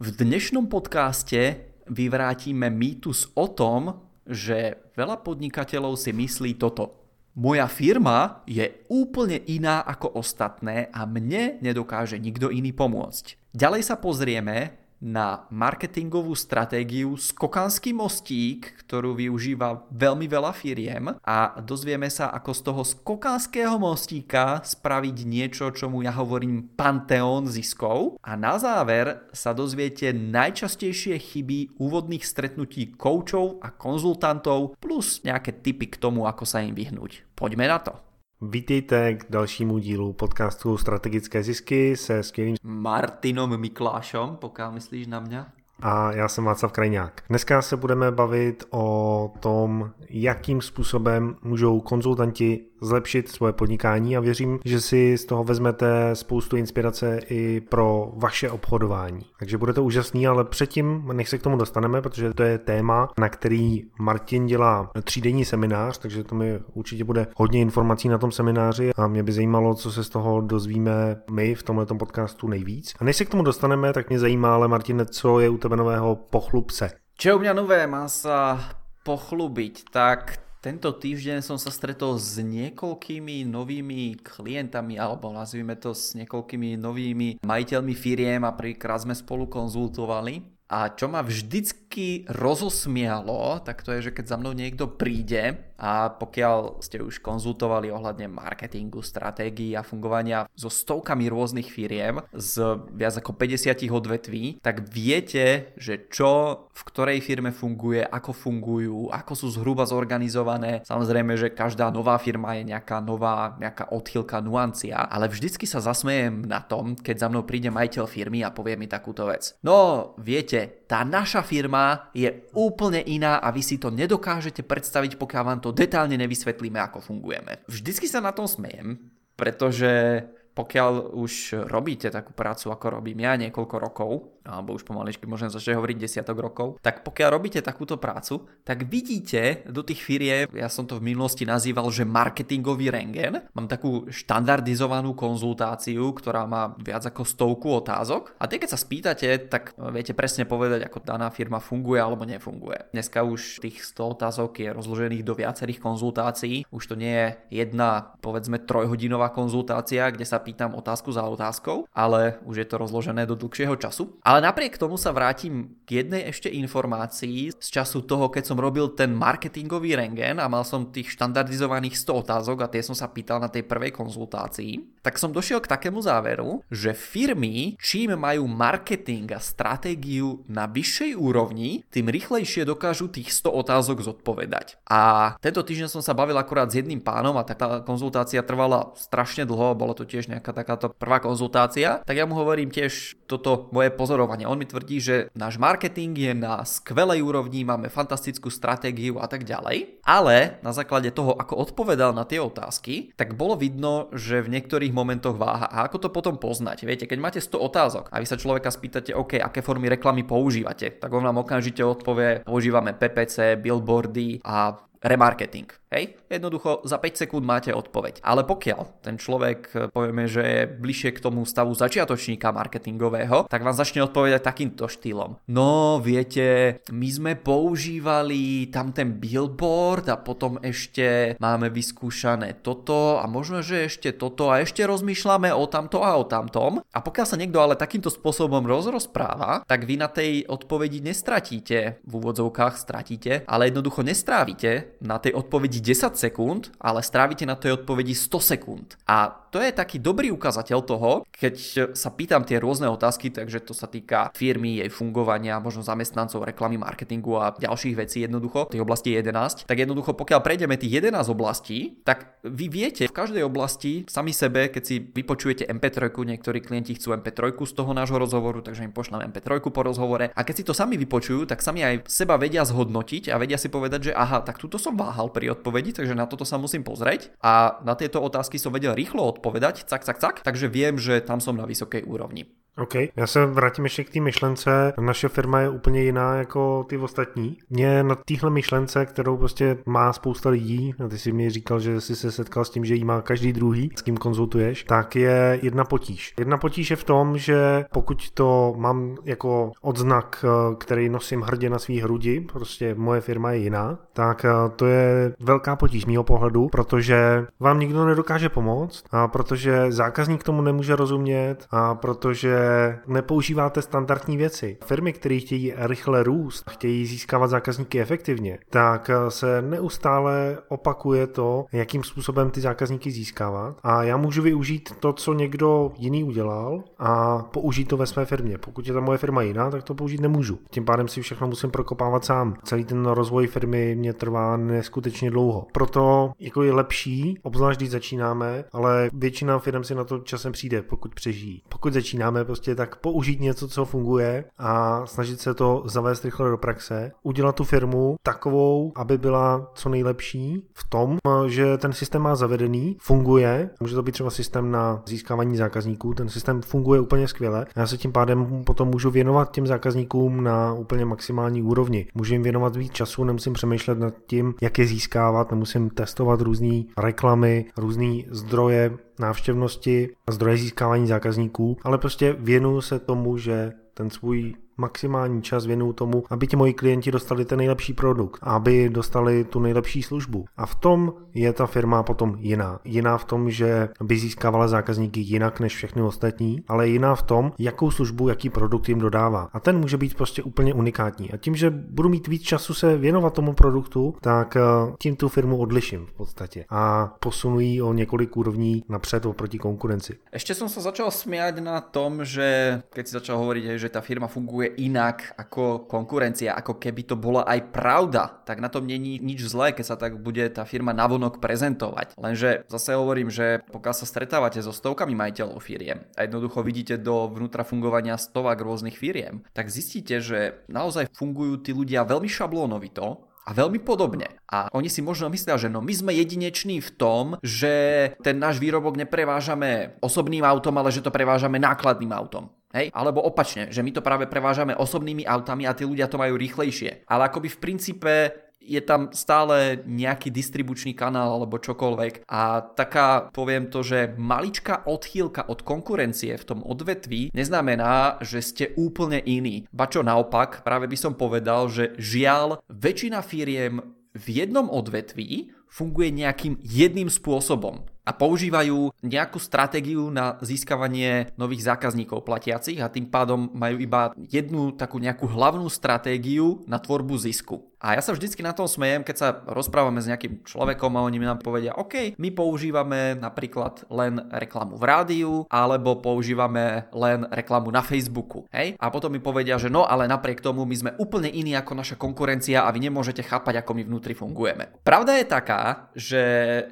V dnešnom podcaste vyvrátime mýtus o tom, že veľa podnikateľov si myslí toto. Moja firma je úplne iná ako ostatné a mne nedokáže nikto iný pomôcť. Ďalej sa pozrieme na marketingovú stratégiu Skokanský mostík, ktorú využíva veľmi veľa firiem a dozvieme sa, ako z toho skokanského mostíka spraviť niečo, čomu ja hovorím panteón ziskov. A na záver sa dozviete najčastejšie chyby úvodných stretnutí koučov a konzultantov plus nejaké tipy k tomu, ako sa im vyhnúť. Poďme na to. Vítejte k dalšímu dílu podcastu Strategické zisky se skvělým Martinom Miklášom, pokud myslíš na mě a já jsem Václav Krajňák. Dneska se budeme bavit o tom, jakým způsobem můžou konzultanti zlepšit svoje podnikání a věřím, že si z toho vezmete spoustu inspirace i pro vaše obchodování. Takže bude to úžasný, ale předtím, než se k tomu dostaneme, protože to je téma, na který Martin dělá třídenní seminář, takže to mi určitě bude hodně informací na tom semináři a mě by zajímalo, co se z toho dozvíme my v tomto podcastu nejvíc. A než se k tomu dostaneme, tak mě zajímá, ale Martin, co je u tebe nového pochlubce? Čo u mňa nové má sa pochlubiť, tak tento týždeň som sa stretol s niekoľkými novými klientami, alebo nazvime to s niekoľkými novými majiteľmi firiem a prvýkrát sme spolu konzultovali. A čo ma vždycky rozosmialo, tak to je, že keď za mnou niekto príde a pokiaľ ste už konzultovali ohľadne marketingu, stratégií a fungovania so stovkami rôznych firiem z viac ako 50 odvetví, tak viete, že čo v ktorej firme funguje, ako fungujú, ako sú zhruba zorganizované. Samozrejme, že každá nová firma je nejaká nová, nejaká odchylka, nuancia, ale vždycky sa zasmejem na tom, keď za mnou príde majiteľ firmy a povie mi takúto vec. No, viete, tá naša firma je úplne iná a vy si to nedokážete predstaviť, pokiaľ vám to detálne nevysvetlíme, ako fungujeme. Vždycky sa na tom smejem, pretože pokiaľ už robíte takú prácu, ako robím ja niekoľko rokov, alebo už pomaličky môžem začať hovoriť desiatok rokov, tak pokiaľ robíte takúto prácu, tak vidíte do tých firie, ja som to v minulosti nazýval, že marketingový rengen. Mám takú štandardizovanú konzultáciu, ktorá má viac ako stovku otázok a tie keď sa spýtate, tak viete presne povedať, ako daná firma funguje alebo nefunguje. Dneska už tých 100 otázok je rozložených do viacerých konzultácií. Už to nie je jedna, povedzme, trojhodinová konzultácia, kde sa pýtam otázku za otázkou, ale už je to rozložené do dlhšieho času. Ale napriek tomu sa vrátim k jednej ešte informácii z času toho, keď som robil ten marketingový rengen a mal som tých štandardizovaných 100 otázok a tie som sa pýtal na tej prvej konzultácii, tak som došiel k takému záveru, že firmy, čím majú marketing a stratégiu na vyššej úrovni, tým rýchlejšie dokážu tých 100 otázok zodpovedať. A tento týždeň som sa bavil akurát s jedným pánom a tá konzultácia trvala strašne dlho, bolo to tiež nejaká takáto prvá konzultácia, tak ja mu hovorím tiež toto moje pozor pozorovania. On mi tvrdí, že náš marketing je na skvelej úrovni, máme fantastickú stratégiu a tak ďalej. Ale na základe toho, ako odpovedal na tie otázky, tak bolo vidno, že v niektorých momentoch váha. A ako to potom poznať? Viete, keď máte 100 otázok a vy sa človeka spýtate, OK, aké formy reklamy používate, tak on vám okamžite odpovie, používame PPC, billboardy a remarketing. Hej, jednoducho za 5 sekúnd máte odpoveď. Ale pokiaľ ten človek eh, povieme, že je bližšie k tomu stavu začiatočníka marketingového, tak vám začne odpovedať takýmto štýlom. No, viete, my sme používali tam ten billboard a potom ešte máme vyskúšané toto a možno, že ešte toto a ešte rozmýšľame o tamto a o tamtom. A pokiaľ sa niekto ale takýmto spôsobom rozrozpráva, tak vy na tej odpovedi nestratíte, v úvodzovkách stratíte, ale jednoducho nestrávite na tej odpovedi 10 sekúnd, ale strávite na tej odpovedi 100 sekúnd. A to je taký dobrý ukazateľ toho, keď sa pýtam tie rôzne otázky, takže to sa týka firmy, jej fungovania, možno zamestnancov, reklamy, marketingu a ďalších vecí jednoducho, tých oblastí 11, tak jednoducho pokiaľ prejdeme tých 11 oblastí, tak vy viete v každej oblasti sami sebe, keď si vypočujete MP3, niektorí klienti chcú MP3 z toho nášho rozhovoru, takže im pošlem MP3 po rozhovore. A keď si to sami vypočujú, tak sami aj seba vedia zhodnotiť a vedia si povedať, že aha, tak túto som váhal pri odpovedi, takže na toto sa musím pozrieť. A na tieto otázky som vedel rýchlo odpovedať, cak, cak, cak, takže viem, že tam som na vysokej úrovni. OK, já se vrátím ještě k té myšlence. Naše firma je úplně jiná jako ty ostatní. Mě na téhle myšlence, kterou prostě má spousta lidí, a ty jsi mi říkal, že jsi se setkal s tím, že jí má každý druhý, s kým konzultuješ, tak je jedna potíž. Jedna potíž je v tom, že pokud to mám jako odznak, který nosím hrdě na svý hrudi, prostě moje firma je jiná, tak to je velká potíž mýho pohledu, protože vám nikdo nedokáže pomoct, a protože zákazník tomu nemůže rozumět a protože nepoužíváte standardní věci. Firmy, které chtějí rychle růst, chtějí získávat zákazníky efektivně, tak se neustále opakuje to, jakým způsobem ty zákazníky získávat. A já můžu využít to, co někdo jiný udělal a použít to ve své firmě. Pokud je ta moje firma jiná, tak to použít nemůžu. Tím pádem si všechno musím prokopávat sám. Celý ten rozvoj firmy mě trvá neskutečně dlouho. Proto jako je lepší, obzvlášť když začínáme, ale většina firm si na to časem přijde, pokud přežijí. Pokud začínáme, prostě tak použít něco, co funguje a snažit se to zavést rychle do praxe, udělat tu firmu takovou, aby byla co nejlepší v tom, že ten systém má zavedený, funguje, může to být třeba systém na získávání zákazníků, ten systém funguje úplně skvěle. Já se tím pádem potom můžu věnovat těm zákazníkům na úplně maximální úrovni. Můžu jim věnovat víc času, nemusím přemýšlet nad tím, jak je získávat, nemusím testovat různé reklamy, různé zdroje návštěvnosti a zdroje získávání zákazníků, ale prostě věnuju se tomu, že ten svůj maximální čas věnuju tomu, aby ti moji klienti dostali ten nejlepší produkt, aby dostali tu nejlepší službu. A v tom je ta firma potom jiná. Jiná v tom, že by získávala zákazníky jinak než všechny ostatní, ale jiná v tom, jakou službu, jaký produkt jim dodává. A ten může být prostě úplně unikátní. A tím, že budu mít víc času se věnovat tomu produktu, tak eh, tím tu firmu odliším v podstatě a posunu ji o několik úrovní napřed oproti konkurenci. Ještě jsem se začal smiať na tom, že keď si začal hovoriť, že ta firma funguje inak ako konkurencia, ako keby to bola aj pravda, tak na tom není nič zlé, keď sa tak bude tá firma navonok prezentovať. Lenže zase hovorím, že pokiaľ sa stretávate so stovkami majiteľov firiem a jednoducho vidíte do vnútra fungovania stovak rôznych firiem, tak zistíte, že naozaj fungujú tí ľudia veľmi šablónovito a veľmi podobne. A oni si možno myslia, že no my sme jedineční v tom, že ten náš výrobok neprevážame osobným autom, ale že to prevážame nákladným autom. Hej? Alebo opačne, že my to práve prevážame osobnými autami a tí ľudia to majú rýchlejšie. Ale akoby v princípe je tam stále nejaký distribučný kanál alebo čokoľvek a taká, poviem to, že maličká odchýlka od konkurencie v tom odvetví neznamená, že ste úplne iný. Ba čo naopak, práve by som povedal, že žiaľ, väčšina firiem v jednom odvetví funguje nejakým jedným spôsobom a používajú nejakú stratégiu na získavanie nových zákazníkov platiacich a tým pádom majú iba jednu takú nejakú hlavnú stratégiu na tvorbu zisku. A ja sa vždycky na tom smejem, keď sa rozprávame s nejakým človekom a oni mi nám povedia, OK, my používame napríklad len reklamu v rádiu, alebo používame len reklamu na Facebooku. Hej? A potom mi povedia, že no, ale napriek tomu my sme úplne iní ako naša konkurencia a vy nemôžete chápať, ako my vnútri fungujeme. Pravda je taká, že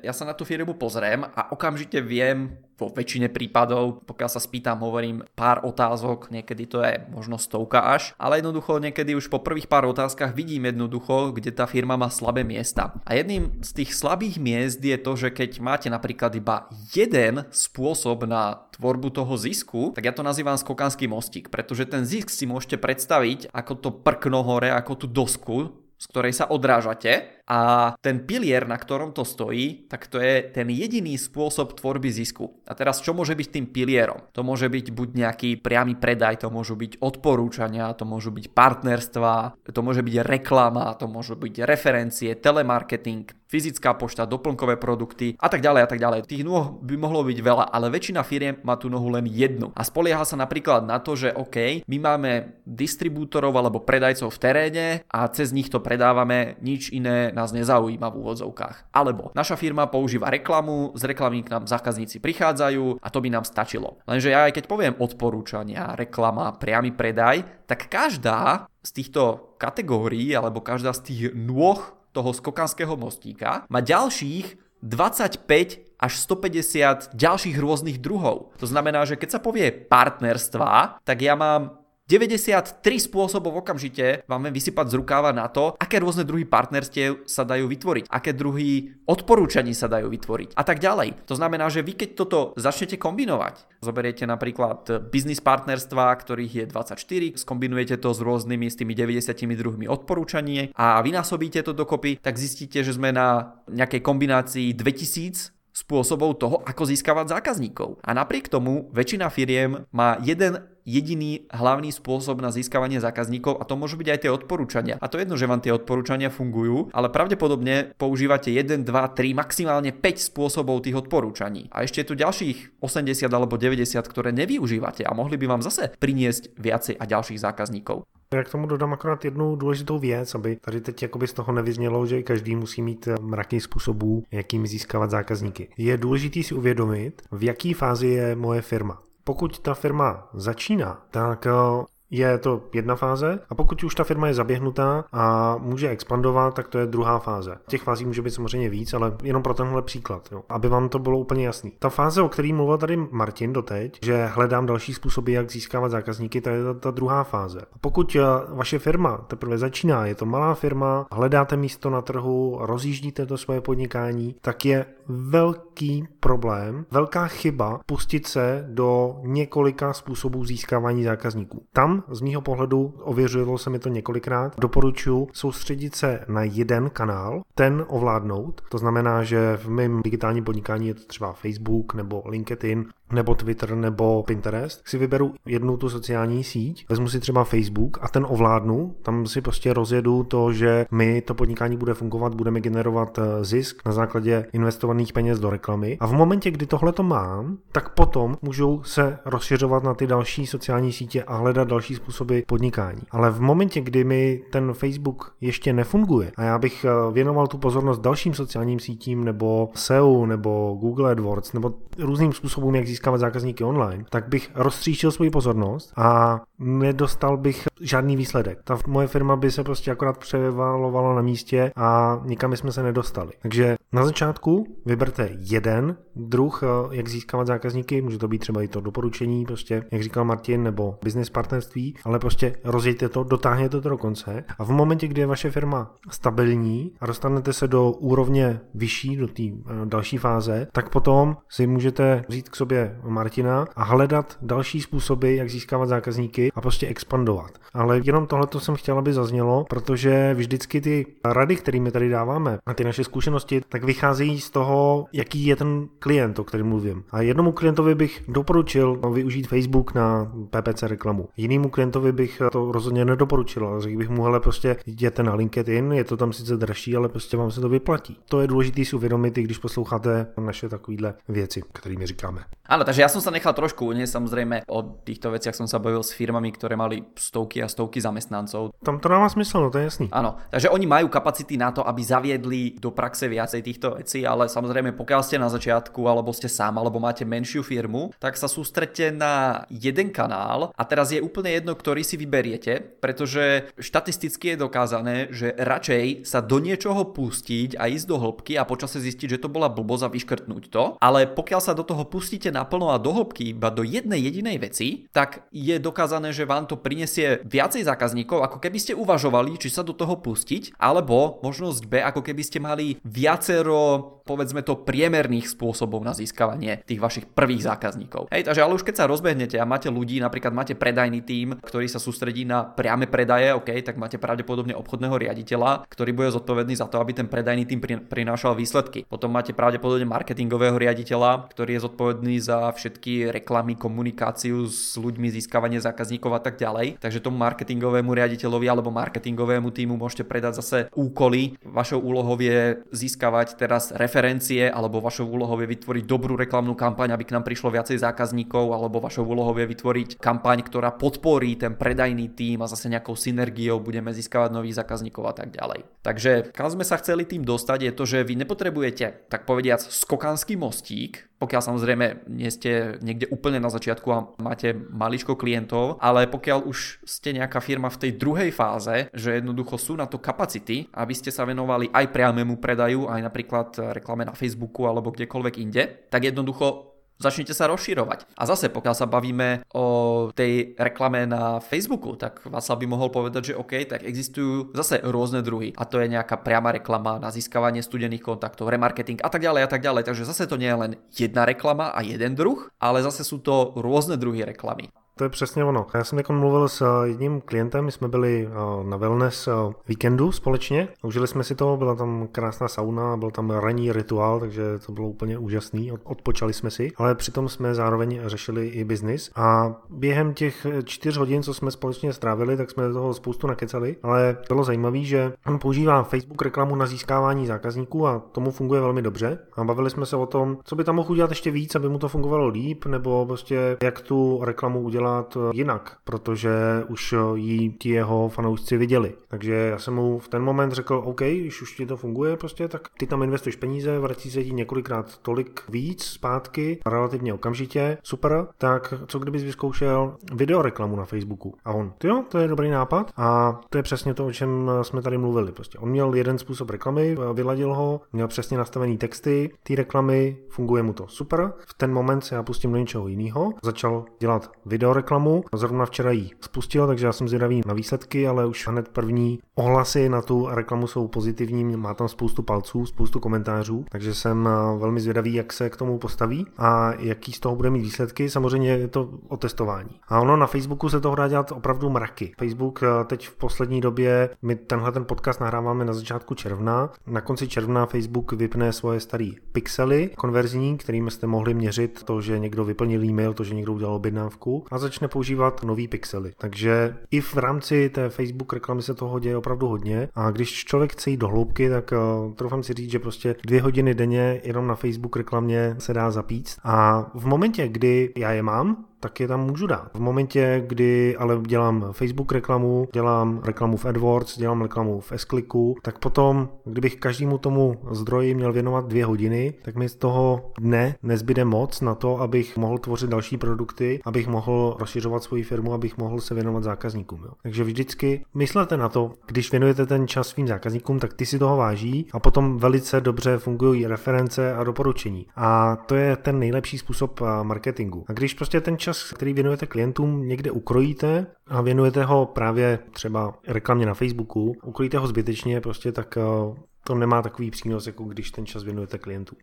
ja sa na tú firmu pozriem a okamžite viem vo väčšine prípadov, pokiaľ sa spýtam, hovorím pár otázok, niekedy to je možno stovka až, ale jednoducho niekedy už po prvých pár otázkach vidím jednoducho, kde tá firma má slabé miesta. A jedným z tých slabých miest je to, že keď máte napríklad iba jeden spôsob na tvorbu toho zisku, tak ja to nazývam skokanský mostík, pretože ten zisk si môžete predstaviť ako to prkno hore, ako tú dosku, z ktorej sa odrážate a ten pilier, na ktorom to stojí, tak to je ten jediný spôsob tvorby zisku. A teraz čo môže byť tým pilierom? To môže byť buď nejaký priamy predaj, to môžu byť odporúčania, to môžu byť partnerstva, to môže byť reklama, to môžu byť referencie, telemarketing, fyzická pošta, doplnkové produkty a tak ďalej a tak ďalej. Tých nôh by mohlo byť veľa, ale väčšina firiem má tú nohu len jednu. A spolieha sa napríklad na to, že OK, my máme distribútorov alebo predajcov v teréne a cez nich to predávame, nič iné nás nezaujíma v úvodzovkách. Alebo naša firma používa reklamu, z reklamy k nám zákazníci prichádzajú a to by nám stačilo. Lenže ja aj keď poviem odporúčania, reklama, priamy predaj, tak každá z týchto kategórií alebo každá z tých nôh toho skokanského mostíka má ďalších 25 až 150 ďalších rôznych druhov. To znamená, že keď sa povie partnerstva, tak ja mám 93 spôsobov okamžite vám viem vysypať z rukáva na to, aké rôzne druhy partnerstiev sa dajú vytvoriť, aké druhy odporúčaní sa dajú vytvoriť a tak ďalej. To znamená, že vy keď toto začnete kombinovať, zoberiete napríklad biznis partnerstva, ktorých je 24, skombinujete to s rôznymi, s tými 90 druhmi odporúčanie a vynásobíte to dokopy, tak zistíte, že sme na nejakej kombinácii 2000 spôsobov toho, ako získavať zákazníkov. A napriek tomu väčšina firiem má jeden jediný hlavný spôsob na získavanie zákazníkov a to môžu byť aj tie odporúčania. A to je jedno, že vám tie odporúčania fungujú, ale pravdepodobne používate 1, 2, 3, maximálne 5 spôsobov tých odporúčaní. A ešte je tu ďalších 80 alebo 90, ktoré nevyužívate a mohli by vám zase priniesť viacej a ďalších zákazníkov. Já k tomu dodám akorát jednu důležitou věc, aby tady teď jakoby z toho nevyznělo, že každý musí mít mraky způsobů, jakým získávat zákazníky. Je důležité si uvědomit, v jaký fázi je moje firma. Pokud ta firma začíná, tak eh, je to jedna fáze a pokud už ta firma je zaběhnutá a může expandovat, tak to je druhá fáze. Těch fází může být samozřejmě víc, ale jenom pro tenhle příklad, jo, aby vám to bylo úplně jasný. Ta fáze, o které mluvil tady Martin doteď, že hledám další způsoby, jak získávat zákazníky, to je ta, ta druhá fáze. A pokud eh, vaše firma teprve začíná, je to malá firma, hledáte místo na trhu, rozjíždíte to svoje podnikání, tak je velký problém, velká chyba pustit se do několika způsobů získávání zákazníků. Tam z mýho pohledu, ověřilo se mi to několikrát, doporučuji soustředit se na jeden kanál, ten ovládnout. To znamená, že v mém digitálním podnikání je to třeba Facebook nebo LinkedIn nebo Twitter nebo Pinterest, si vyberu jednu tu sociální síť, vezmu si třeba Facebook a ten ovládnu, tam si prostě rozjedu to, že mi to podnikání bude fungovat, budeme generovat eh, zisk na základě investovaných peněz do reklamy a v momentě, kdy tohle to mám, tak potom můžu se rozšiřovat na ty další sociální sítě a hledat další způsoby podnikání. Ale v momentě, kdy mi ten Facebook ještě nefunguje a já bych eh, věnoval tu pozornost dalším sociálním sítím nebo SEO nebo Google AdWords nebo různým způsobům, jak získávat zákazníky online, tak bych rozstříšil svoji pozornost a nedostal bych žádný výsledek. Ta moje firma by se prostě akorát převalovala na místě a nikam jsme se nedostali. Takže na začátku vyberte jeden druh, eh, jak získávat zákazníky, může to být třeba i to doporučení, prostě, jak říkal Martin, nebo business partnerství, ale prostě rozjejte to, dotáhněte to do konce a v momentě, kdy je vaše firma stabilní a dostanete se do úrovně vyšší, do té eh, další fáze, tak potom si můžete vzít k sobě Martina a hledat další způsoby, jak získávat zákazníky a prostě expandovat. Ale jenom tohle jsem chtěl, aby zaznělo, protože vždycky ty rady, kterými tady dáváme a ty naše zkušenosti, tak vycházejí z toho, jaký je ten klient, o kterém mluvím. A jednomu klientovi bych doporučil využít Facebook na PPC reklamu. Jinému klientovi bych to rozhodně nedoporučil, ale řekl bych mu, hele, prostě jděte na LinkedIn, je to tam sice dražší, ale prostě vám se to vyplatí. To je důležité si uvědomit, i když posloucháte naše takovéhle věci, kterými říkáme. Áno, takže ja som sa nechal trošku unieť, samozrejme o týchto veciach som sa bavil s firmami, ktoré mali stovky a stovky zamestnancov. Tam to dáva smysl, no to je jasný. Áno, takže oni majú kapacity na to, aby zaviedli do praxe viacej týchto vecí, ale samozrejme pokiaľ ste na začiatku alebo ste sám alebo máte menšiu firmu, tak sa sústredte na jeden kanál a teraz je úplne jedno, ktorý si vyberiete, pretože štatisticky je dokázané, že radšej sa do niečoho pustiť a ísť do hĺbky a počase zistiť, že to bola blbosť a vyškrtnúť to, ale pokiaľ sa do toho pustíte naplno a do hĺbky iba do jednej jedinej veci, tak je dokázané, že vám to prinesie viacej zákazníkov, ako keby ste uvažovali, či sa do toho pustiť, alebo možnosť B, ako keby ste mali viacero povedzme to priemerných spôsobov na získavanie tých vašich prvých zákazníkov. Hej, takže ale už keď sa rozbehnete a máte ľudí, napríklad máte predajný tím, ktorý sa sústredí na priame predaje, OK, tak máte pravdepodobne obchodného riaditeľa, ktorý bude zodpovedný za to, aby ten predajný tím prinášal výsledky. Potom máte pravdepodobne marketingového riaditeľa, ktorý je zodpovedný za všetky reklamy, komunikáciu s ľuďmi, získavanie zákazníkov a tak ďalej. Takže tomu marketingovému riaditeľovi alebo marketingovému týmu môžete predať zase úkoly. Vašou úlohou je získavať teraz referencie alebo vašou úlohou je vytvoriť dobrú reklamnú kampaň, aby k nám prišlo viacej zákazníkov alebo vašou úlohou je vytvoriť kampaň, ktorá podporí ten predajný tým a zase nejakou synergiou budeme získavať nových zákazníkov a tak ďalej. Takže kam sme sa chceli tým dostať je to, že vy nepotrebujete tak povediac skokanský mostík, pokiaľ samozrejme nie ste niekde úplne na začiatku a máte maličko klientov, ale pokiaľ už ste nejaká firma v tej druhej fáze, že jednoducho sú na to kapacity, aby ste sa venovali aj priamému predaju, aj napríklad reklame na Facebooku alebo kdekoľvek inde, tak jednoducho začnite sa rozširovať. A zase, pokiaľ sa bavíme o tej reklame na Facebooku, tak Václav by mohol povedať, že OK, tak existujú zase rôzne druhy. A to je nejaká priama reklama na získavanie studených kontaktov, remarketing a tak ďalej a tak ďalej. Takže zase to nie je len jedna reklama a jeden druh, ale zase sú to rôzne druhy reklamy. To je přesně ono. Já jsem jako mluvil s eh, jedním klientem, my jsme byli eh, na wellness eh, víkendu společně, užili jsme si to, byla tam krásná sauna, byl tam ranní rituál, takže to bylo úplně úžasný, odpočali jsme si, ale přitom jsme zároveň řešili i biznis. A během těch čtyř hodin, co jsme společně strávili, tak jsme toho spoustu nakecali, ale bylo zajímavé, že on používá Facebook reklamu na získávání zákazníků a tomu funguje velmi dobře. A bavili jsme se o tom, co by tam mohl udělat ještě víc, aby mu to fungovalo líp, nebo prostě jak tu reklamu udělat dělat eh, jinak, protože už eh, ji ti jeho fanoušci viděli. Takže já jsem mu v ten moment řekl, OK, když už ti to funguje prostě, tak ty tam investuješ peníze, vrací se ti několikrát tolik víc zpátky, relativně okamžitě, super, tak co kdybys vyzkoušel videoreklamu na Facebooku? A on, jo, to je dobrý nápad a to je přesně to, o čem jsme tady mluvili. Prostě on měl jeden způsob reklamy, vyladil ho, měl přesně nastavený texty, ty reklamy, funguje mu to super. V ten moment se já pustím do něčeho jiného, začal dělat video reklamu. Zrovna včera ji spustil, takže já jsem zvědavý na výsledky, ale už hned první ohlasy na tu reklamu jsou pozitivní, má tam spoustu palců, spoustu komentářů, takže jsem eh, velmi zvědavý, jak se k tomu postaví a jaký z toho bude mít výsledky. Samozřejmě je to o testování. A ono na Facebooku se toho dá dělat opravdu mraky. Facebook eh, teď v poslední době, my tenhle ten podcast nahráváme na začátku června, na konci června Facebook vypne svoje staré pixely konverzní, kterými jste mohli měřit to, že někdo vyplnil e-mail, to, že někdo udělal objednávku a začne používat nový pixely. Takže i v rámci té Facebook reklamy se toho děje opravdu hodně a když člověk chce jít do hloubky, tak uh, troufám si říct, že prostě dvě hodiny denně jenom na Facebook reklamě se dá zapít a v momentě, kdy já je mám, tak je tam můžu dát. V momentě, kdy ale dělám Facebook reklamu, dělám reklamu v AdWords, dělám reklamu v s tak potom, kdybych každému tomu zdroji měl věnovat dvě hodiny, tak mi z toho dne nezbyde moc na to, abych mohl tvořit další produkty, abych mohl rozšiřovat svoji firmu, abych mohl se věnovat zákazníkům. Jo. Takže vždycky myslete na to, když věnujete ten čas svým zákazníkům, tak ty si toho váží a potom velice dobře fungují reference a doporučení. A to je ten nejlepší způsob marketingu. A když prostě ten čas čas, který věnujete klientům, někde ukrojíte a věnujete ho právě třeba reklamě na Facebooku, ukrojíte ho zbytečně, prostě tak eh, to nemá takový přínos, jako když ten čas věnujete klientům.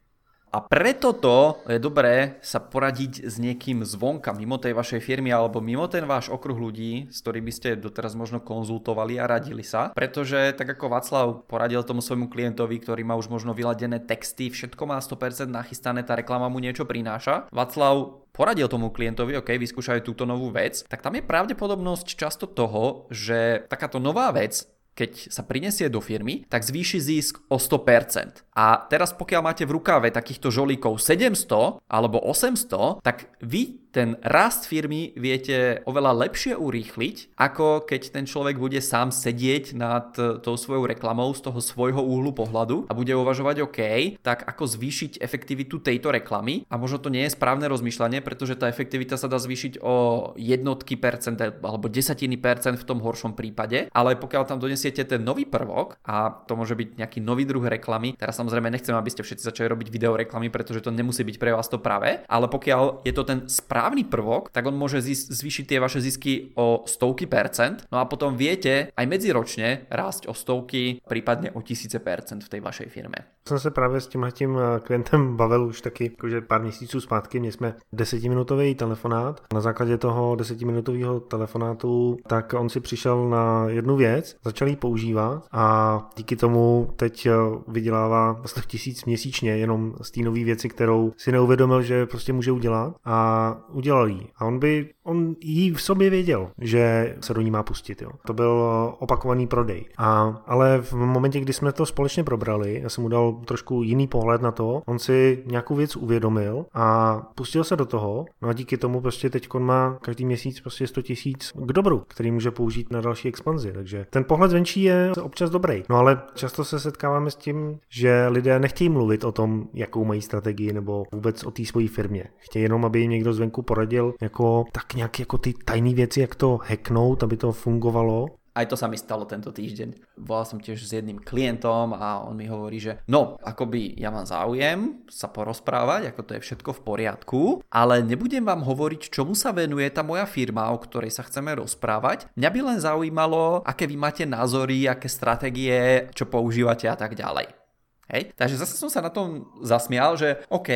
A preto to je dobré sa poradiť s niekým zvonka, mimo tej vašej firmy alebo mimo ten váš okruh ľudí, s ktorými ste doteraz možno konzultovali a radili sa. Pretože tak ako Václav poradil tomu svojmu klientovi, ktorý má už možno vyladené texty, všetko má 100% nachystané, tá reklama mu niečo prináša. Václav poradil tomu klientovi, OK, vyskúšaj túto novú vec, tak tam je pravdepodobnosť často toho, že takáto nová vec keď sa prinesie do firmy, tak zvýši zisk o 100%. A teraz pokiaľ máte v rukáve takýchto žolíkov 700 alebo 800, tak vy ten rast firmy viete oveľa lepšie urýchliť, ako keď ten človek bude sám sedieť nad tou svojou reklamou z toho svojho úhlu pohľadu a bude uvažovať OK, tak ako zvýšiť efektivitu tejto reklamy? A možno to nie je správne rozmýšľanie, pretože tá efektivita sa dá zvýšiť o jednotky percent alebo desatiny percent v tom horšom prípade, ale pokiaľ tam donesiete ten nový prvok a to môže byť nejaký nový druh reklamy, teraz samozrejme nechcem, aby ste všetci začali robiť video reklamy, pretože to nemusí byť pre vás to práve, ale pokiaľ je to ten správny prvok, tak on môže zvýšiť tie vaše zisky o stovky percent, no a potom viete aj medziročne rásť o stovky, prípadne o tisíce percent v tej vašej firme. Jsem se právě s tímhle tím eh, klientem bavil už taky jakože pár měsíců zpátky, měli jsme desetiminutový telefonát. Na základě toho desetiminutového telefonátu tak on si přišel na jednu věc, začal ji používat a díky tomu teď eh, vydělává 100 tisíc měsíčně jenom z té nové věci, kterou si neuvědomil, že prostě může udělat a udělal jí. A on by, on jí v sobě věděl, že se do ní má pustit. Jo. To byl opakovaný prodej. A, ale v momentě, kdy jsme to společně probrali, já jsem mu dal trošku jiný pohled na to, on si nějakou věc uvědomil a pustil se do toho. No a díky tomu prostě teď má každý měsíc prostě 100 tisíc k dobru, který může použít na další expanzi. Takže ten pohled zvenčí je občas dobrý. No ale často se setkáváme s tím, že lidé nechtějí mluvit o tom, jakou mají strategii nebo vůbec o té svojí firmě. Chtějí jenom, aby jim někdo zvenku poradil jako tak nějak jako ty tajné věci, jak to hacknout, aby to fungovalo Aj to sa mi stalo tento týždeň. Volal som tiež s jedným klientom a on mi hovorí, že no, akoby ja mám záujem sa porozprávať, ako to je všetko v poriadku, ale nebudem vám hovoriť, čomu sa venuje tá moja firma, o ktorej sa chceme rozprávať. Mňa by len zaujímalo, aké vy máte názory, aké stratégie, čo používate a tak ďalej. Hej? Takže zase som sa na tom zasmial, že OK,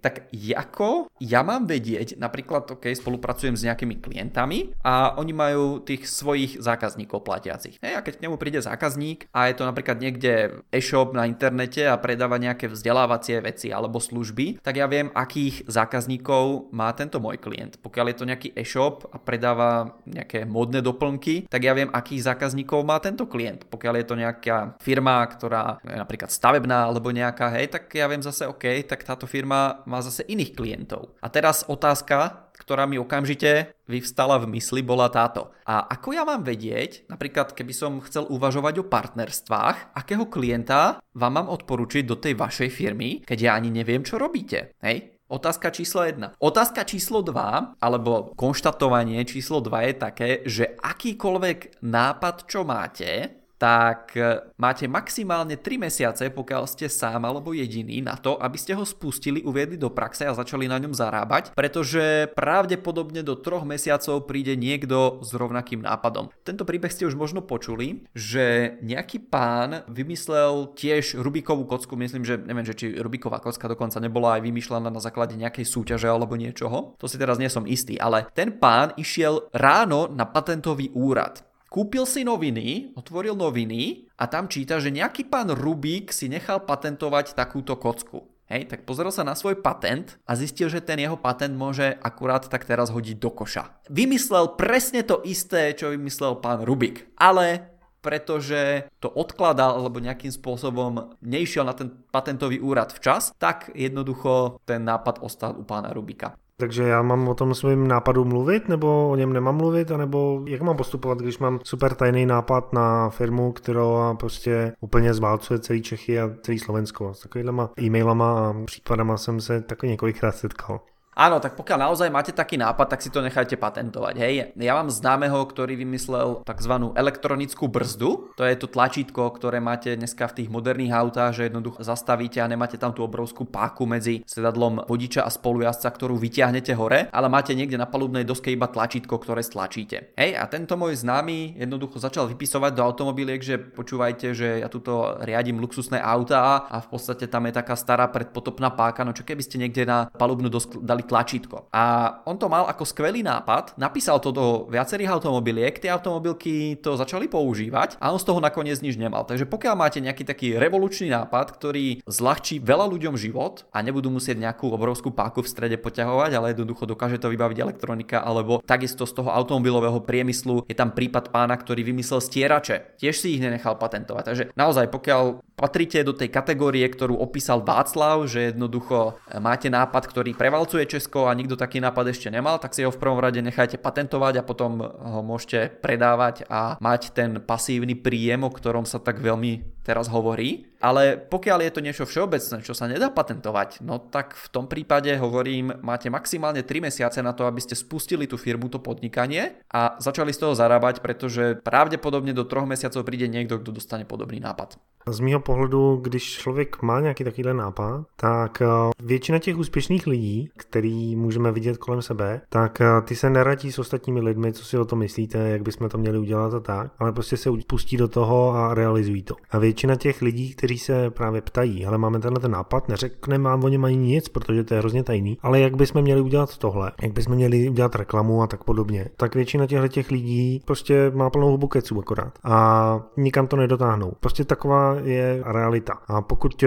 tak ako ja mám vedieť, napríklad OK, spolupracujem s nejakými klientami a oni majú tých svojich zákazníkov platiacich. Hej? A keď k nemu príde zákazník a je to napríklad niekde e-shop na internete a predáva nejaké vzdelávacie veci alebo služby, tak ja viem, akých zákazníkov má tento môj klient. Pokiaľ je to nejaký e-shop a predáva nejaké modné doplnky, tak ja viem, akých zákazníkov má tento klient. Pokiaľ je to nejaká firma, ktorá je napríklad stavebná iná alebo nejaká, hej, tak ja viem zase, OK, tak táto firma má zase iných klientov. A teraz otázka, ktorá mi okamžite vyvstala v mysli, bola táto. A ako ja mám vedieť, napríklad keby som chcel uvažovať o partnerstvách, akého klienta vám mám odporučiť do tej vašej firmy, keď ja ani neviem, čo robíte. Hej? Otázka číslo 1. Otázka číslo 2, alebo konštatovanie číslo 2 je také, že akýkoľvek nápad, čo máte, tak e, máte maximálne 3 mesiace, pokiaľ ste sám alebo jediný na to, aby ste ho spustili, uviedli do praxe a začali na ňom zarábať, pretože pravdepodobne do 3 mesiacov príde niekto s rovnakým nápadom. Tento príbeh ste už možno počuli, že nejaký pán vymyslel tiež Rubikovú kocku, myslím, že neviem, že či Rubiková kocka dokonca nebola aj vymýšľaná na základe nejakej súťaže alebo niečoho. To si teraz nie som istý, ale ten pán išiel ráno na patentový úrad Kúpil si noviny, otvoril noviny a tam číta, že nejaký pán Rubík si nechal patentovať takúto kocku. Hej, tak pozrel sa na svoj patent a zistil, že ten jeho patent môže akurát tak teraz hodiť do koša. Vymyslel presne to isté, čo vymyslel pán Rubik, ale pretože to odkladal alebo nejakým spôsobom neišiel na ten patentový úrad včas, tak jednoducho ten nápad ostal u pána Rubika. Takže já mám o tom svým nápadu mluvit, nebo o něm nemám mluvit, anebo jak mám postupovat, když mám super tajný nápad na firmu, která prostě úplně zválcuje celý Čechy a celý Slovensko. S takovýhlema e-mailama a případama jsem se taky několikrát setkal. Áno, tak pokiaľ naozaj máte taký nápad, tak si to nechajte patentovať. Hej, ja mám známeho, ktorý vymyslel tzv. elektronickú brzdu. To je to tlačítko, ktoré máte dneska v tých moderných autách, že jednoducho zastavíte a nemáte tam tú obrovskú páku medzi sedadlom vodiča a spolujazca, ktorú vyťahnete hore, ale máte niekde na palubnej doske iba tlačítko, ktoré stlačíte. Hej, a tento môj známy jednoducho začal vypisovať do automobiliek, že počúvajte, že ja tuto riadím luxusné autá a v podstate tam je taká stará predpotopná páka, no čo keby ste niekde na palubnú dosku dali tlačítko. A on to mal ako skvelý nápad, napísal to do viacerých automobiliek, tie automobilky to začali používať a on z toho nakoniec nič nemal. Takže pokiaľ máte nejaký taký revolučný nápad, ktorý zľahčí veľa ľuďom život a nebudú musieť nejakú obrovskú páku v strede poťahovať, ale jednoducho dokáže to vybaviť elektronika, alebo takisto z toho automobilového priemyslu je tam prípad pána, ktorý vymyslel stierače. Tiež si ich nenechal patentovať. Takže naozaj, pokiaľ patríte do tej kategórie, ktorú opísal Václav, že jednoducho máte nápad, ktorý prevalcuje Česko a nikto taký nápad ešte nemal, tak si ho v prvom rade nechajte patentovať a potom ho môžete predávať a mať ten pasívny príjem, o ktorom sa tak veľmi teraz hovorí. Ale pokiaľ je to niečo všeobecné, čo sa nedá patentovať, no tak v tom prípade hovorím, máte maximálne 3 mesiace na to, aby ste spustili tú firmu, to podnikanie a začali z toho zarábať, pretože pravdepodobne do 3 mesiacov príde niekto, kto dostane podobný nápad. Z mého pohledu, když člověk má nějaký takovýhle nápad, tak eh, většina těch úspěšných lidí, který můžeme vidět kolem sebe, tak eh, ty se neradí s ostatními lidmi, co si o tom myslíte, jak bychom to měli udělat a tak, ale prostě se pustí do toho a realizují to. A těch lidí, kteří se právě ptají, ale máme tenhle ten nápad, neřekne vám o něm ani nic, protože to je hrozně tajný, ale jak bychom měli udělat tohle, jak bychom měli udělat reklamu a tak podobně, tak většina těchto těch lidí prostě má plnou hubu keců akorát a nikam to nedotáhnou. Prostě taková je realita. A pokud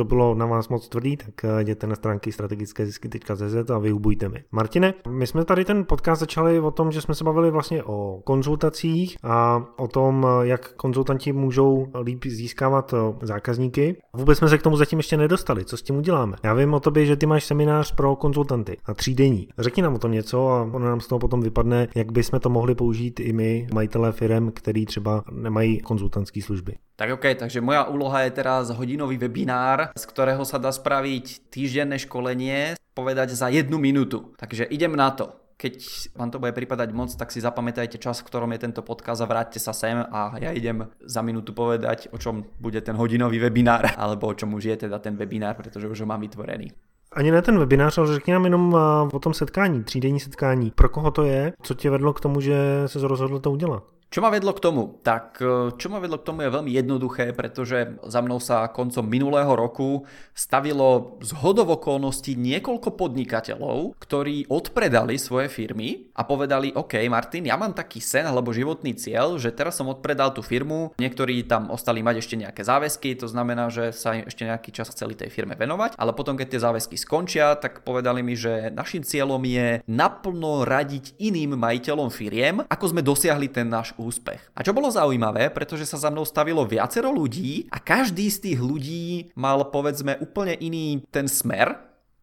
to bylo na vás moc tvrdý, tak eh, jděte na stránky strategické zisky.cz a vyhubujte mi. Martine, my jsme tady ten podcast začali o tom, že jsme se bavili vlastně o konzultacích a o tom, eh, jak konzultanti můžou líp získávat zákazníky. Vůbec jsme se k tomu zatím ještě nedostali. Co s tím uděláme? Já vím o tobě, že ty máš seminář pro konzultanty a třídenní. Řekni nám o tom něco a ono nám z toho potom vypadne, jak bychom to mohli použít i my, majitelé firm, který třeba nemají konzultantské služby. Tak OK, takže moja úloha je teraz hodinový webinár, z ktorého sa dá spraviť týždenné školenie, povedať za jednu minútu. Takže idem na to. Keď vám to bude pripadať moc, tak si zapamätajte čas, v ktorom je tento podkaz a vráťte sa sem a ja idem za minútu povedať, o čom bude ten hodinový webinár, alebo o čom už je teda ten webinár, pretože už ho mám vytvorený. Ani ne ten webinář, ale řekni nám jenom o tom setkání, třídenní setkání. Pro koho to je? Co tě vedlo k tomu, že se rozhodl to udělat? Čo ma vedlo k tomu? Tak e, čo ma vedlo k tomu je veľmi jednoduché, pretože za mnou sa koncom minulého roku stavilo z hodov okolností niekoľko podnikateľov, ktorí odpredali svoje firmy a povedali, OK Martin, ja mám taký sen alebo životný cieľ, že teraz som odpredal tú firmu, niektorí tam ostali mať ešte nejaké záväzky, to znamená, že sa ešte nejaký čas chceli tej firme venovať, ale potom keď tie záväzky skončia, tak povedali mi, že našim cieľom je naplno radiť iným majiteľom firiem, ako sme dosiahli ten náš úspech. A čo bolo zaujímavé, pretože sa za mnou stavilo viacero ľudí a každý z tých ľudí mal povedzme úplne iný ten smer,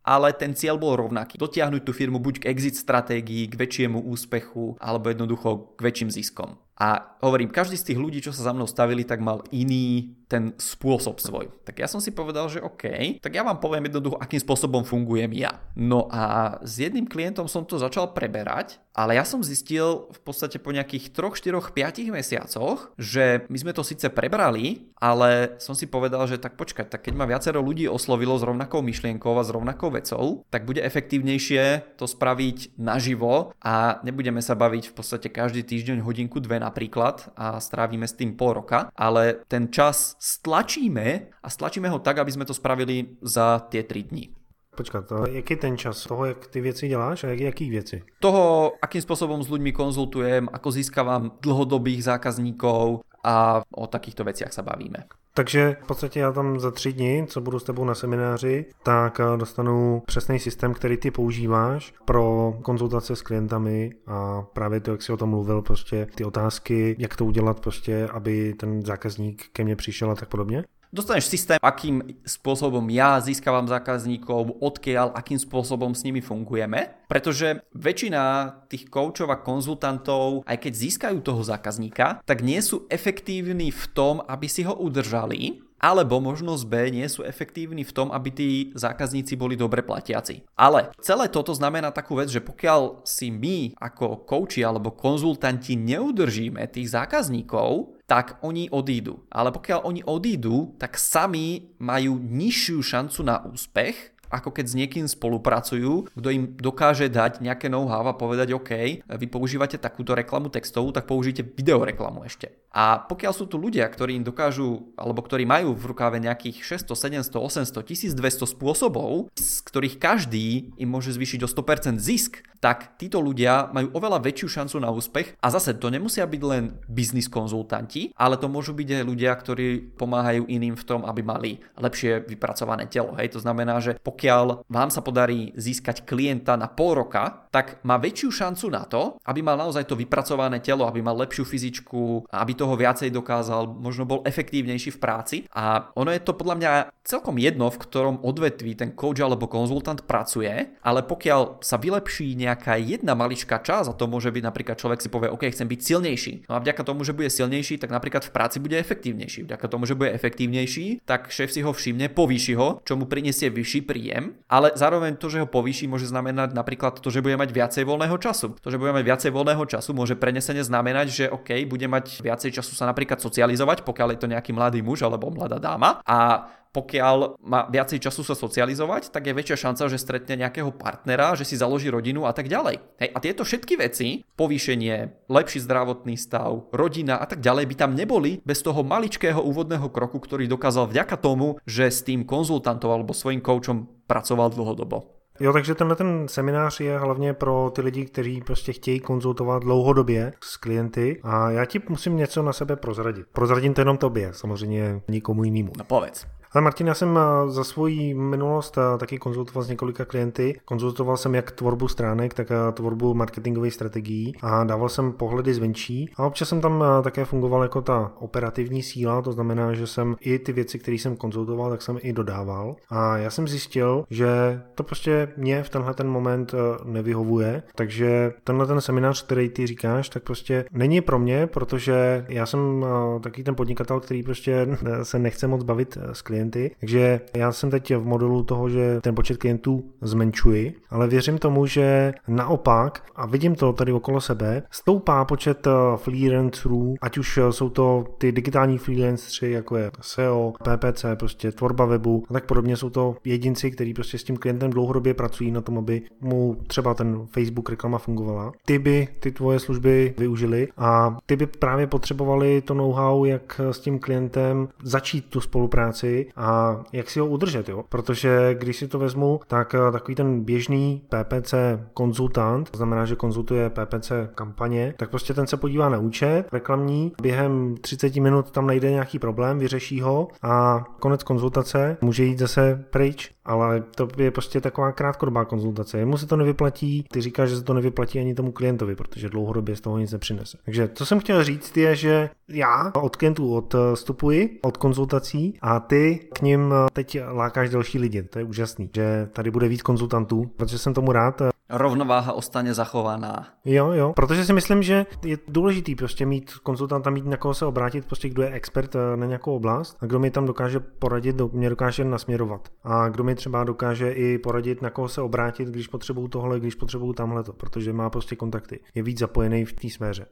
ale ten cieľ bol rovnaký. Dotiahnuť tú firmu buď k exit stratégii, k väčšiemu úspechu, alebo jednoducho k väčším ziskom. A hovorím, každý z tých ľudí, čo sa za mnou stavili, tak mal iný ten spôsob svoj. Tak ja som si povedal, že OK, tak ja vám poviem jednoducho, akým spôsobom fungujem ja. No a s jedným klientom som to začal preberať, ale ja som zistil v podstate po nejakých 3, 4, 5 mesiacoch, že my sme to síce prebrali, ale som si povedal, že tak počkať, tak keď ma viacero ľudí oslovilo s rovnakou myšlienkou a s rovnakou vecou, tak bude efektívnejšie to spraviť naživo a nebudeme sa baviť v podstate každý týždeň hodinku, dve napríklad a strávime s tým pol roka, ale ten čas stlačíme a stlačíme ho tak, aby sme to spravili za tie 3 dní. Počkat, jaký je ten čas toho, jak ty věci děláš a jak, jaký věci? Toho, akým spôsobom s ľuďmi konzultujem, ako získavam dlhodobých zákazníkov a o takýchto veciach sa bavíme. Takže v podstatě já tam za tři dny, co budu s tebou na semináři, tak eh, dostanu přesný systém, který ty používáš pro konzultace s klientami a právě to, jak jsi o tom mluvil, prostě ty otázky, jak to udělat prostě, aby ten zákazník ke mně přišel a tak podobně. Dostaneš systém, akým spôsobom ja získavam zákazníkov, odkiaľ, akým spôsobom s nimi fungujeme, pretože väčšina tých koučov a konzultantov, aj keď získajú toho zákazníka, tak nie sú efektívni v tom, aby si ho udržali, alebo možnosť B nie sú efektívni v tom, aby tí zákazníci boli dobre platiaci. Ale celé toto znamená takú vec, že pokiaľ si my ako kouči alebo konzultanti neudržíme tých zákazníkov, tak oni odídu. Ale pokiaľ oni odídu, tak sami majú nižšiu šancu na úspech, ako keď s niekým spolupracujú, kto im dokáže dať nejaké know-how a povedať, OK, vy používate takúto reklamu textovú, tak použite videoreklamu ešte. A pokiaľ sú tu ľudia, ktorí im dokážu, alebo ktorí majú v rukáve nejakých 600, 700, 800, 1200 spôsobov, z ktorých každý im môže zvýšiť o 100% zisk, tak títo ľudia majú oveľa väčšiu šancu na úspech. A zase to nemusia byť len biznis konzultanti, ale to môžu byť aj ľudia, ktorí pomáhajú iným v tom, aby mali lepšie vypracované telo. Hej, to znamená, že pokiaľ vám sa podarí získať klienta na pol roka, tak má väčšiu šancu na to, aby mal naozaj to vypracované telo, aby mal lepšiu fyzičku, aby toho viacej dokázal, možno bol efektívnejší v práci. A ono je to podľa mňa celkom jedno, v ktorom odvetví ten coach alebo konzultant pracuje, ale pokiaľ sa vylepší nejaká jedna maličká časť, a to môže byť napríklad človek si povie, OK, chcem byť silnejší. No a vďaka tomu, že bude silnejší, tak napríklad v práci bude efektívnejší. Vďaka tomu, že bude efektívnejší, tak šéf si ho všimne, povýši ho, čo mu prinesie vyšší príjem ale zároveň to, že ho povýši, môže znamenať napríklad to, že bude mať viacej voľného času. To, že bude mať viacej voľného času, môže prenesene znamenať, že OK, bude mať viacej času sa napríklad socializovať, pokiaľ je to nejaký mladý muž alebo mladá dáma a pokiaľ má viacej času sa socializovať, tak je väčšia šanca, že stretne nejakého partnera, že si založí rodinu a tak ďalej. Hej, a tieto všetky veci, povýšenie, lepší zdravotný stav, rodina a tak ďalej by tam neboli bez toho maličkého úvodného kroku, ktorý dokázal vďaka tomu, že s tým konzultantom alebo svojim koučom pracoval dlhodobo. Jo, takže tenhle ten seminář je hlavně pro ty lidi, kteří prostě chtějí konzultovat dlouhodobě s klienty a já ti musím něco na sebe prozradit. Prozradím to jenom tobě, samozřejmě nikomu jinému. No povedz. Ale Martin, já jsem eh, za svoji minulost eh, taky konzultoval s několika klienty. Konzultoval jsem jak tvorbu stránek, tak eh, tvorbu marketingových strategií a dával jsem pohledy zvenčí. A občas jsem tam také fungoval jako ta operativní síla, to znamená, že jsem i ty věci, které jsem konzultoval, tak jsem i dodával. A já jsem zjistil, že to prostě mě v tenhle ten moment nevyhovuje, takže tenhle ten seminář, který ty říkáš, tak prostě není pro mě, protože já jsem taky ten podnikatel, který prostě se nechce moc bavit s klientem klienty. Takže já jsem teď v modelu toho, že ten počet klientů zmenšuji, ale věřím tomu, že naopak, a vidím to tady okolo sebe, stoupá počet eh, freelancerů, ať už eh, jsou to ty digitální freelanceri, jako je SEO, PPC, prostě tvorba webu a tak podobně, jsou to jedinci, kteří prostě s tím klientem dlouhodobě pracují na tom, aby mu třeba ten Facebook reklama fungovala. Ty by ty tvoje služby využili a ty by právě potřebovali to know-how, jak s tím klientem začít tu spolupráci a jak si ho udržet, jo? Protože když si to vezmu, tak eh, takový ten běžný PPC konzultant, to znamená, že konzultuje PPC kampaně, tak prostě ten se podívá na účet reklamní, během 30 minut tam najde nějaký problém, vyřeší ho a konec konzultace může jít zase pryč ale to je prostě taková krátkodobá konzultace. Jemu se to nevyplatí, ty říkáš, že se to nevyplatí ani tomu klientovi, protože dlouhodobě z toho nic nepřinese. Takže co jsem chtěl říct je, že já od klientů odstupuji, od konzultací a ty k ním teď lákáš další lidi. To je úžasný, že tady bude víc konzultantů, protože jsem tomu rád rovnováha ostane zachovaná. Jo, jo, protože si myslím, že je důležitý prostě mít konzultanta, mít na koho se obrátit, prostě kdo je expert eh, na nějakou oblast a kdo mi tam dokáže poradit, mě dokáže nasměrovat. A kdo mi třeba dokáže i poradit, na koho se obrátit, když potřebuju tohle, když potřebuju tamhleto, protože má prostě kontakty. Je víc zapojený v té sféře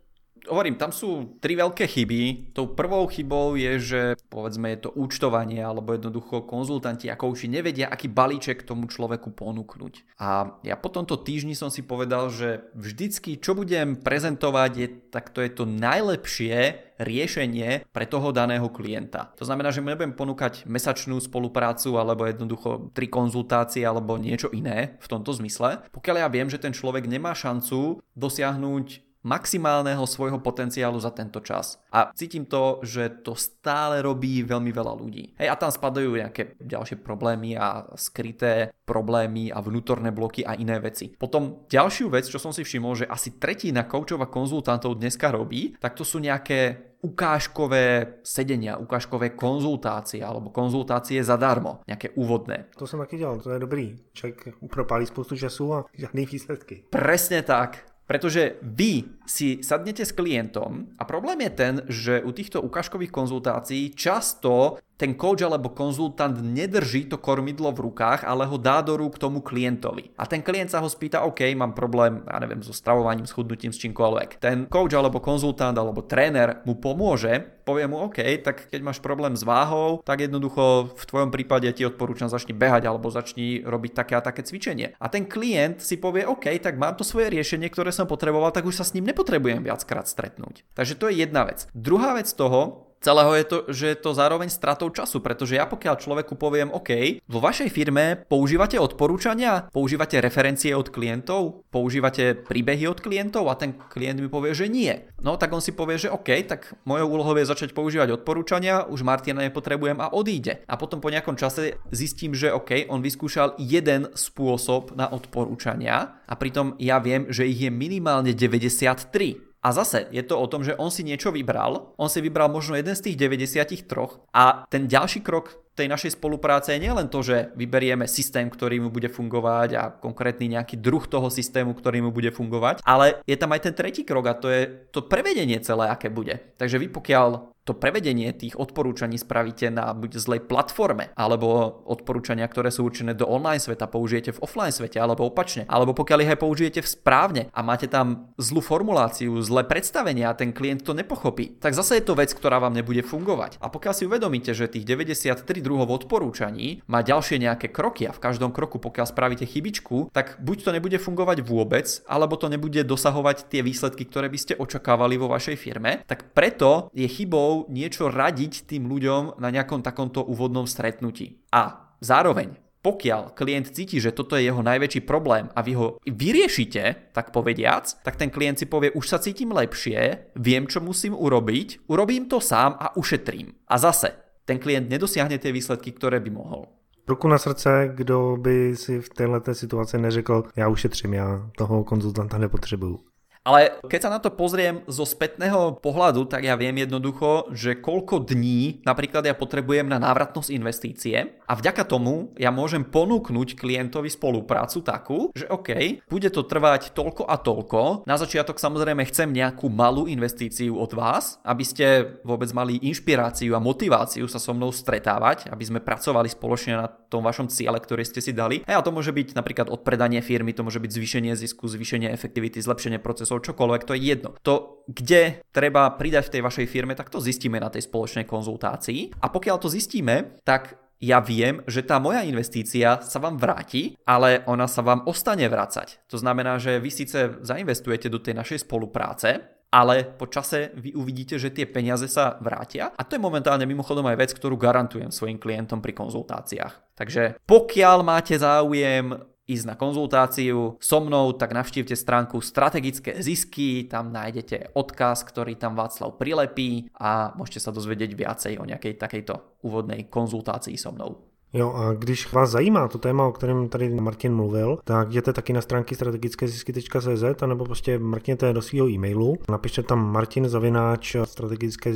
hovorím, tam sú tri veľké chyby. Tou prvou chybou je, že povedzme je to účtovanie alebo jednoducho konzultanti ako už nevedia, aký balíček tomu človeku ponúknuť. A ja po tomto týždni som si povedal, že vždycky, čo budem prezentovať, je, tak to je to najlepšie riešenie pre toho daného klienta. To znamená, že nebudem ponúkať mesačnú spoluprácu alebo jednoducho tri konzultácie alebo niečo iné v tomto zmysle. Pokiaľ ja viem, že ten človek nemá šancu dosiahnuť maximálneho svojho potenciálu za tento čas. A cítim to, že to stále robí veľmi veľa ľudí. Hej, a tam spadajú nejaké ďalšie problémy a skryté problémy a vnútorné bloky a iné veci. Potom ďalšiu vec, čo som si všimol, že asi tretina koučov a konzultantov dneska robí, tak to sú nejaké ukážkové sedenia, ukážkové konzultácie alebo konzultácie zadarmo, nejaké úvodné. To som taky dělal, to je dobrý. Človek propálí spoustu času a žiadne výsledky. Presne tak. Pretože vy si sadnete s klientom a problém je ten, že u týchto ukážkových konzultácií často ten coach alebo konzultant nedrží to kormidlo v rukách, ale ho dá do rúk tomu klientovi. A ten klient sa ho spýta, OK, mám problém, ja neviem, so stravovaním, s s čímkoľvek. Ten coach alebo konzultant alebo tréner mu pomôže, povie mu, OK, tak keď máš problém s váhou, tak jednoducho v tvojom prípade ti odporúčam začni behať alebo začni robiť také a také cvičenie. A ten klient si povie, OK, tak mám to svoje riešenie, ktoré som potreboval, tak už sa s ním nepotrebujem viackrát stretnúť. Takže to je jedna vec. Druhá vec toho, celého je to, že je to zároveň stratou času, pretože ja pokiaľ človeku poviem, OK, vo vašej firme používate odporúčania, používate referencie od klientov, používate príbehy od klientov a ten klient mi povie, že nie. No tak on si povie, že OK, tak mojou úlohou je začať používať odporúčania, už Martina nepotrebujem a odíde. A potom po nejakom čase zistím, že OK, on vyskúšal jeden spôsob na odporúčania a pritom ja viem, že ich je minimálne 93. A zase je to o tom, že on si niečo vybral, on si vybral možno jeden z tých 93 a ten ďalší krok tej našej spolupráce je nielen to, že vyberieme systém, ktorý mu bude fungovať a konkrétny nejaký druh toho systému, ktorý mu bude fungovať, ale je tam aj ten tretí krok a to je to prevedenie celé, aké bude. Takže vy pokiaľ to prevedenie tých odporúčaní spravíte na buď zlej platforme, alebo odporúčania, ktoré sú určené do online sveta, použijete v offline svete, alebo opačne. Alebo pokiaľ ich aj použijete v správne a máte tam zlú formuláciu, zlé predstavenia a ten klient to nepochopí, tak zase je to vec, ktorá vám nebude fungovať. A pokiaľ si uvedomíte, že tých 93 druhov odporúčaní má ďalšie nejaké kroky a v každom kroku, pokiaľ spravíte chybičku, tak buď to nebude fungovať vôbec, alebo to nebude dosahovať tie výsledky, ktoré by ste očakávali vo vašej firme, tak preto je chybou niečo radiť tým ľuďom na nejakom takomto úvodnom stretnutí. A zároveň, pokiaľ klient cíti, že toto je jeho najväčší problém a vy ho vyriešite, tak povediac, tak ten klient si povie, už sa cítim lepšie, viem, čo musím urobiť, urobím to sám a ušetrím. A zase, ten klient nedosiahne tie výsledky, ktoré by mohol. Ruku na srdce, kdo by si v této situaci neřekl, já ušetřím, já toho konzultanta nepotřebuju. Ale keď sa na to pozriem zo spätného pohľadu, tak ja viem jednoducho, že koľko dní napríklad ja potrebujem na návratnosť investície a vďaka tomu ja môžem ponúknuť klientovi spoluprácu takú, že OK, bude to trvať toľko a toľko. Na začiatok samozrejme chcem nejakú malú investíciu od vás, aby ste vôbec mali inšpiráciu a motiváciu sa so mnou stretávať, aby sme pracovali spoločne na tom vašom ciele, ktorý ste si dali. A to môže byť napríklad odpredanie firmy, to môže byť zvýšenie zisku, zvýšenie efektivity, zlepšenie procesov, čokoľvek, to je jedno. To, kde treba pridať v tej vašej firme, tak to zistíme na tej spoločnej konzultácii. A pokiaľ to zistíme, tak ja viem, že tá moja investícia sa vám vráti, ale ona sa vám ostane vrácať. To znamená, že vy síce zainvestujete do tej našej spolupráce, ale po čase vy uvidíte, že tie peniaze sa vrátia a to je momentálne mimochodom aj vec, ktorú garantujem svojim klientom pri konzultáciách. Takže pokiaľ máte záujem ísť na konzultáciu so mnou, tak navštívte stránku Strategické zisky, tam nájdete odkaz, ktorý tam Václav prilepí a môžete sa dozvedieť viacej o nejakej takejto úvodnej konzultácii so mnou. Jo, a když vás zajímá to téma, o kterém tady Martin mluvil, tak jděte taky na stránky strategické zisky.cz anebo prostě mrkněte do svého e-mailu, napište tam martin zavináč strategické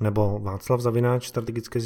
nebo Václav zavináč strategické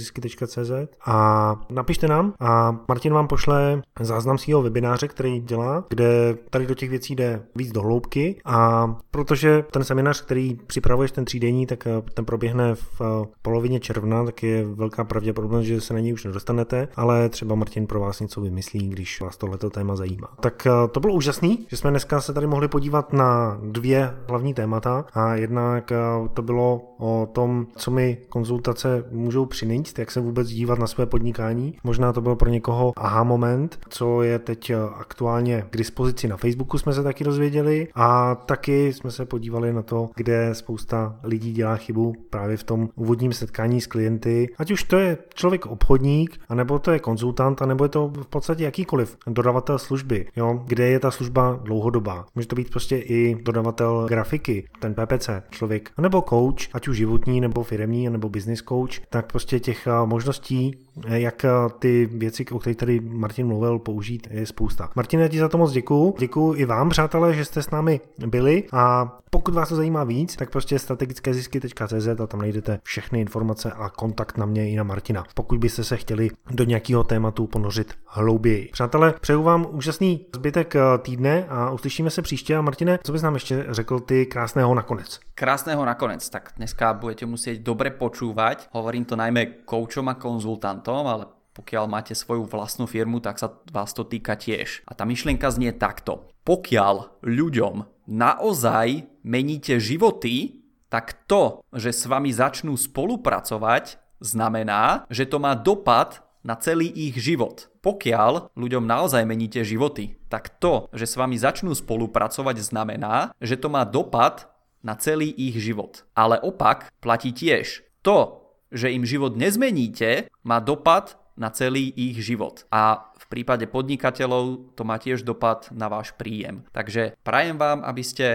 a napište nám a Martin vám pošle záznam svého webináře, který dělá, kde tady do těch věcí jde víc do hloubky. A protože ten seminář, který připravuješ ten třídenní, tak ten proběhne v polovině června, tak je velká pravděpodobnost, že se na něj už nedostanete dostanete, ale třeba Martin pro vás něco vymyslí, když vás tohleto téma zajímá. Tak eh, to bylo úžasný, že jsme dneska se tady mohli podívat na dvě hlavní témata a jednak eh, to bylo o tom, co mi konzultace můžou přinést, jak se vůbec dívat na své podnikání. Možná to byl pro někoho aha moment, co je teď eh, aktuálně k dispozici na Facebooku jsme se taky dozvěděli a taky jsme se podívali na to, kde spousta lidí dělá chybu právě v tom úvodním setkání s klienty. Ať už to je člověk obchodník, obchodník, anebo to je konzultant, anebo je to v podstatě jakýkoliv dodavatel služby, jo, kde je ta služba dlouhodobá. Může to být prostě i dodavatel grafiky, ten PPC člověk, anebo coach, ať už životní, nebo firemní, nebo business coach, tak prostě těch eh, možností, eh, jak eh, ty věci, o kterých tady Martin mluvil, použít, je spousta. Martine, ti za to moc děkuju. Děkuju i vám, přátelé, že jste s námi byli a pokud vás to zajímá víc, tak prostě strategické zisky.cz a tam najdete všechny informace a kontakt na mě i na Martina. Pokud byste se chtěli do nějakého tématu ponořit hlouběji. Přátelé, přeju vám úžasný zbytek eh, týdne a uslyšíme se příště. A Martine, co bys nám ještě řekl ty krásného nakonec? Krásného nakonec, tak dneska budete muset dobre počúvať. Hovorím to najmä koučom a konzultantom, ale pokiaľ máte svoju vlastnú firmu, tak sa vás to týka tiež. A tá myšlienka znie takto. Pokiaľ ľuďom naozaj meníte životy, tak to, že s vami začnú spolupracovať, znamená, že to má dopad na celý ich život. Pokiaľ ľuďom naozaj meníte životy, tak to, že s vami začnú spolupracovať, znamená, že to má dopad na celý ich život. Ale opak platí tiež. To, že im život nezmeníte, má dopad na celý ich život. A v prípade podnikateľov to má tiež dopad na váš príjem. Takže prajem vám, aby ste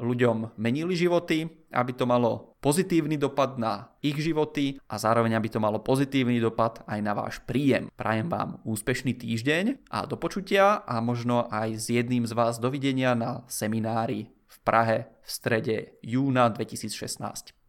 ľuďom menili životy, aby to malo pozitívny dopad na ich životy a zároveň aby to malo pozitívny dopad aj na váš príjem. Prajem vám úspešný týždeň a do počutia a možno aj s jedným z vás dovidenia na seminári v Prahe v strede júna 2016.